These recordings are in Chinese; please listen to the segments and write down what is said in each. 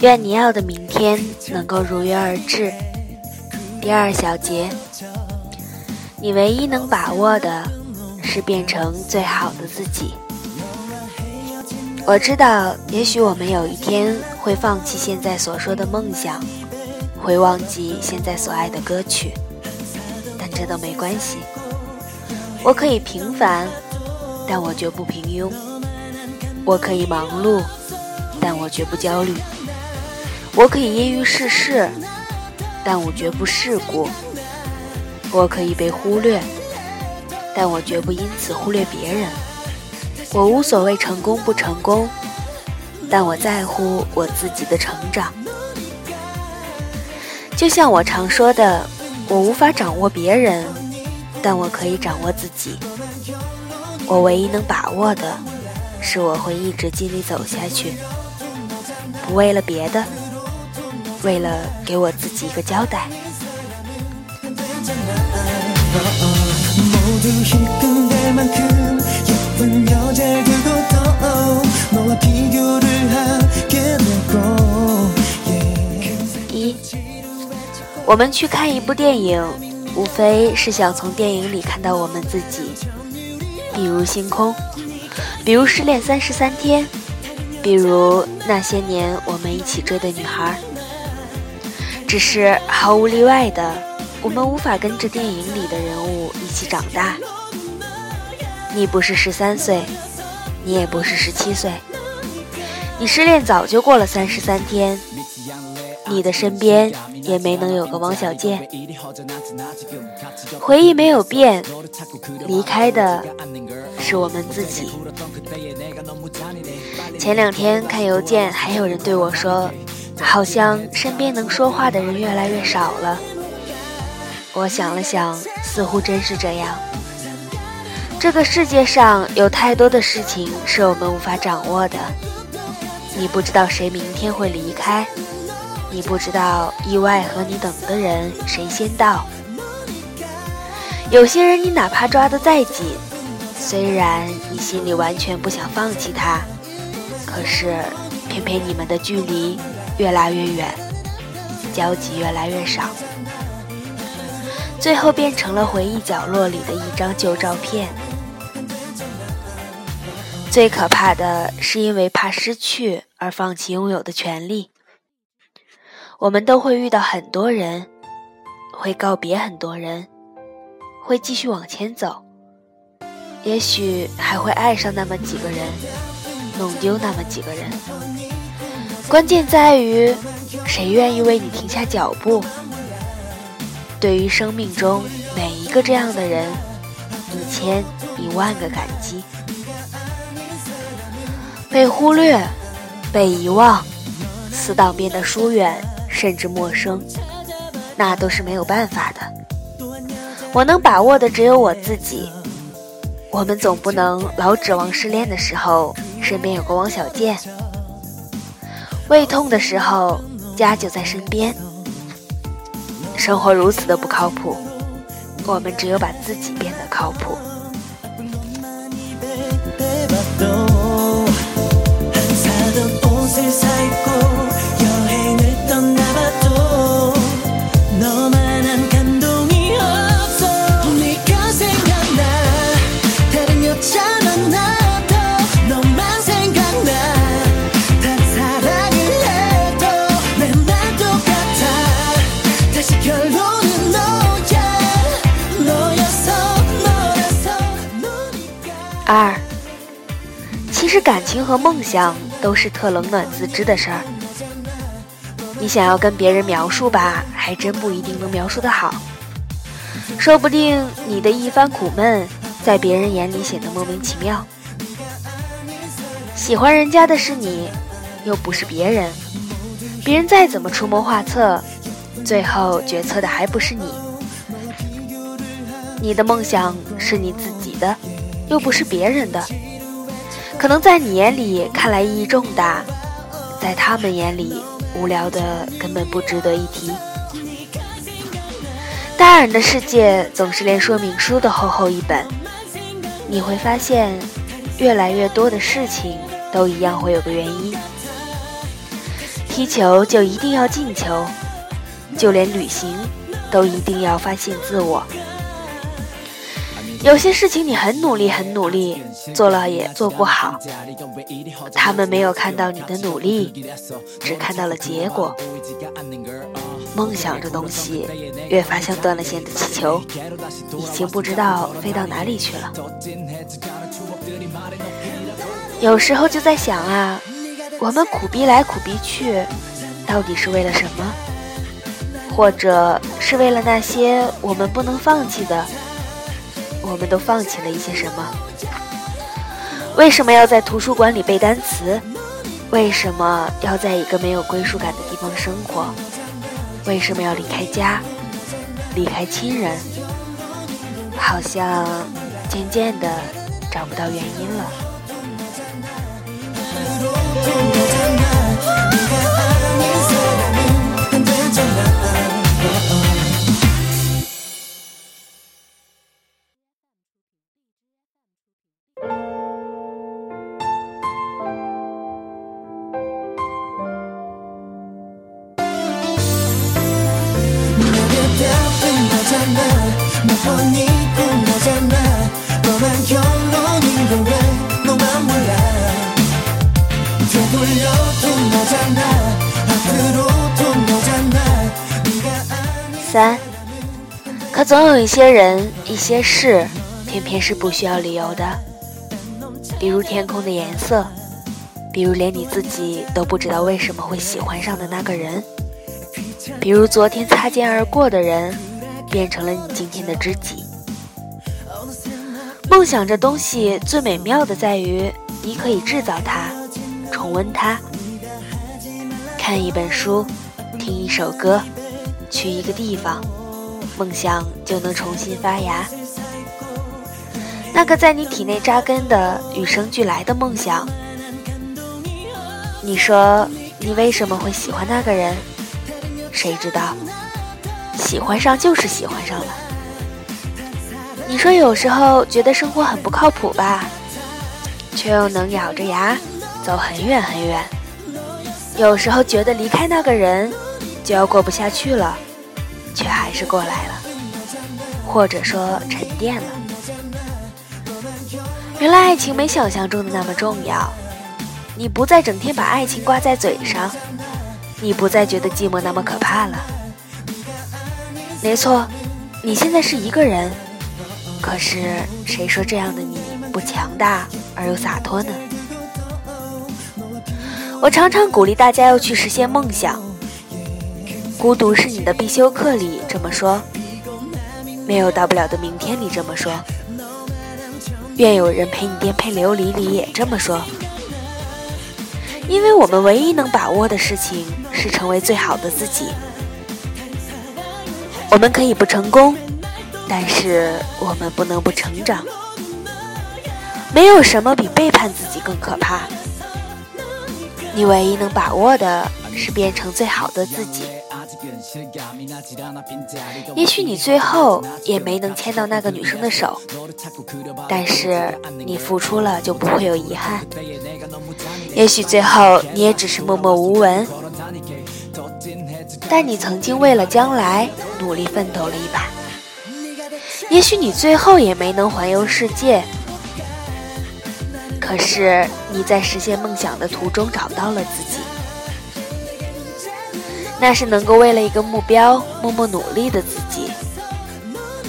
愿你要的明天能够如约而至。第二小节，你唯一能把握的是变成最好的自己。我知道，也许我们有一天会放弃现在所说的梦想，会忘记现在所爱的歌曲，但这都没关系。我可以平凡，但我绝不平庸；我可以忙碌，但我绝不焦虑；我可以因于世事，但我绝不世故；我可以被忽略，但我绝不因此忽略别人。我无所谓成功不成功，但我在乎我自己的成长。就像我常说的，我无法掌握别人，但我可以掌握自己。我唯一能把握的，是我会一直尽力走下去，不为了别的，为了给我自己一个交代。一，我们去看一部电影，无非是想从电影里看到我们自己，比如星空，比如失恋三十三天，比如那些年我们一起追的女孩。只是毫无例外的，我们无法跟着电影里的人物一起长大。你不是十三岁，你也不是十七岁，你失恋早就过了三十三天，你的身边也没能有个王小贱。回忆没有变，离开的是我们自己。前两天看邮件，还有人对我说。好像身边能说话的人越来越少了。我想了想，似乎真是这样。这个世界上有太多的事情是我们无法掌握的。你不知道谁明天会离开，你不知道意外和你等的人谁先到。有些人你哪怕抓得再紧，虽然你心里完全不想放弃他，可是偏偏你们的距离。越拉越远，交集越来越少，最后变成了回忆角落里的一张旧照片。最可怕的是因为怕失去而放弃拥有的权利。我们都会遇到很多人，会告别很多人，会继续往前走，也许还会爱上那么几个人，弄丢那么几个人。关键在于，谁愿意为你停下脚步？对于生命中每一个这样的人，一千一万个感激。被忽略，被遗忘，死党变得疏远，甚至陌生，那都是没有办法的。我能把握的只有我自己。我们总不能老指望失恋的时候身边有个王小贱。胃痛的时候，家就在身边。生活如此的不靠谱，我们只有把自己变得靠谱。二，其实感情和梦想都是特冷暖自知的事儿。你想要跟别人描述吧，还真不一定能描述的好。说不定你的一番苦闷，在别人眼里显得莫名其妙。喜欢人家的是你，又不是别人。别人再怎么出谋划策，最后决策的还不是你。你的梦想是你自己。的，又不是别人的，可能在你眼里看来意义重大，在他们眼里无聊的根本不值得一提。大人的世界总是连说明书都厚厚一本，你会发现，越来越多的事情都一样会有个原因。踢球就一定要进球，就连旅行都一定要发现自我。有些事情你很努力，很努力，做了也做不好。他们没有看到你的努力，只看到了结果。梦想这东西，越发像断了线的气球，已经不知道飞到哪里去了。有时候就在想啊，我们苦逼来苦逼去，到底是为了什么？或者是为了那些我们不能放弃的？我们都放弃了一些什么？为什么要在图书馆里背单词？为什么要在一个没有归属感的地方生活？为什么要离开家，离开亲人？好像渐渐的找不到原因了。三，可总有一些人、一些事，偏偏是不需要理由的。比如天空的颜色，比如连你自己都不知道为什么会喜欢上的那个人，比如昨天擦肩而过的人，变成了你今天的知己。梦想这东西最美妙的在于，你可以制造它，重温它，看一本书，听一首歌。去一个地方，梦想就能重新发芽。那个在你体内扎根的与生俱来的梦想。你说你为什么会喜欢那个人？谁知道？喜欢上就是喜欢上了。你说有时候觉得生活很不靠谱吧，却又能咬着牙走很远很远。有时候觉得离开那个人。就要过不下去了，却还是过来了，或者说沉淀了。原来爱情没想象中的那么重要，你不再整天把爱情挂在嘴上，你不再觉得寂寞那么可怕了。没错，你现在是一个人，可是谁说这样的你不强大而又洒脱呢？我常常鼓励大家要去实现梦想。孤独是你的必修课里这么说，没有大不了的明天里这么说，愿有人陪你颠沛流离里也这么说，因为我们唯一能把握的事情是成为最好的自己。我们可以不成功，但是我们不能不成长。没有什么比背叛自己更可怕。你唯一能把握的是变成最好的自己。也许你最后也没能牵到那个女生的手，但是你付出了就不会有遗憾。也许最后你也只是默默无闻，但你曾经为了将来努力奋斗了一把。也许你最后也没能环游世界，可是你在实现梦想的途中找到了自己。那是能够为了一个目标默默努力的自己，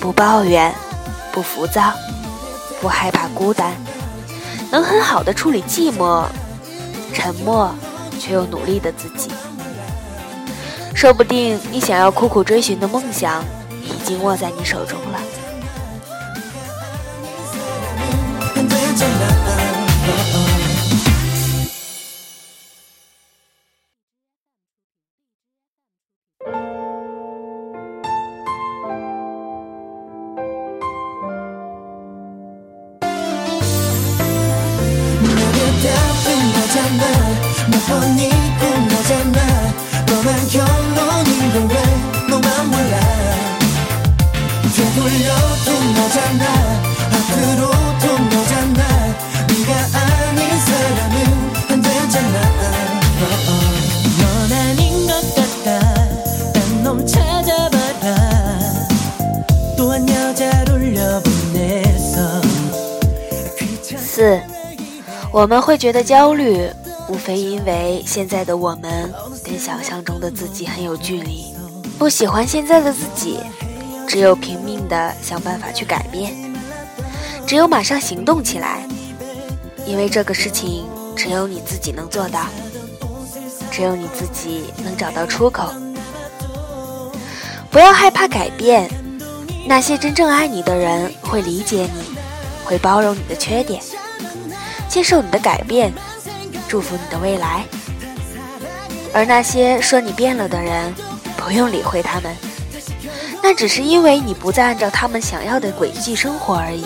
不抱怨，不浮躁，不害怕孤单，能很好的处理寂寞，沉默却又努力的自己。说不定你想要苦苦追寻的梦想，已经握在你手中了。我们会觉得焦虑，无非因为现在的我们跟想象中的自己很有距离，不喜欢现在的自己，只有拼命的想办法去改变，只有马上行动起来，因为这个事情只有你自己能做到，只有你自己能找到出口。不要害怕改变，那些真正爱你的人会理解你，会包容你的缺点。接受你的改变，祝福你的未来。而那些说你变了的人，不用理会他们，那只是因为你不再按照他们想要的轨迹生活而已。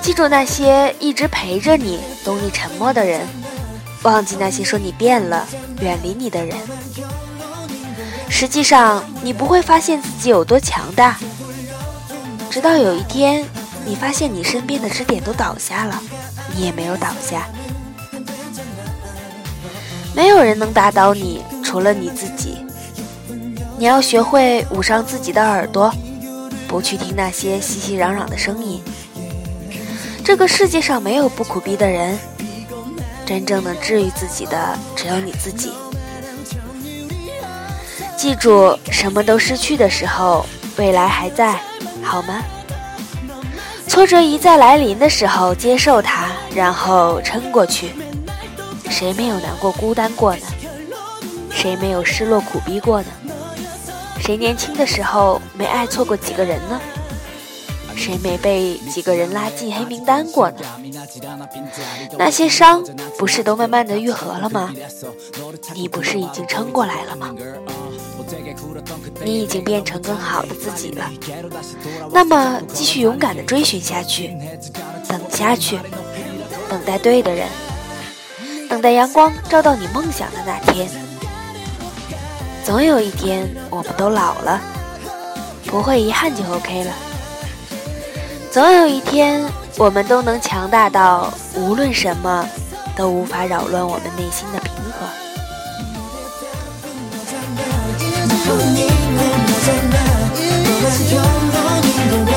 记住那些一直陪着你、懂你沉默的人，忘记那些说你变了、远离你的人。实际上，你不会发现自己有多强大，直到有一天。你发现你身边的支点都倒下了，你也没有倒下。没有人能打倒你，除了你自己。你要学会捂上自己的耳朵，不去听那些熙熙攘攘的声音。这个世界上没有不苦逼的人，真正能治愈自己的只有你自己。记住，什么都失去的时候，未来还在，好吗？挫折一再来临的时候，接受它，然后撑过去。谁没有难过、孤单过呢？谁没有失落、苦逼过呢？谁年轻的时候没爱错过几个人呢？谁没被几个人拉进黑名单过呢？那些伤不是都慢慢的愈合了吗？你不是已经撑过来了吗？你已经变成更好的自己了，那么继续勇敢的追寻下去，等下去，等待对的人，等待阳光照到你梦想的那天。总有一天，我们都老了，不会遗憾就 OK 了。总有一天，我们都能强大到无论什么都无法扰乱我们内心的平和。 손님을 맞아 나 너란 영원인 걸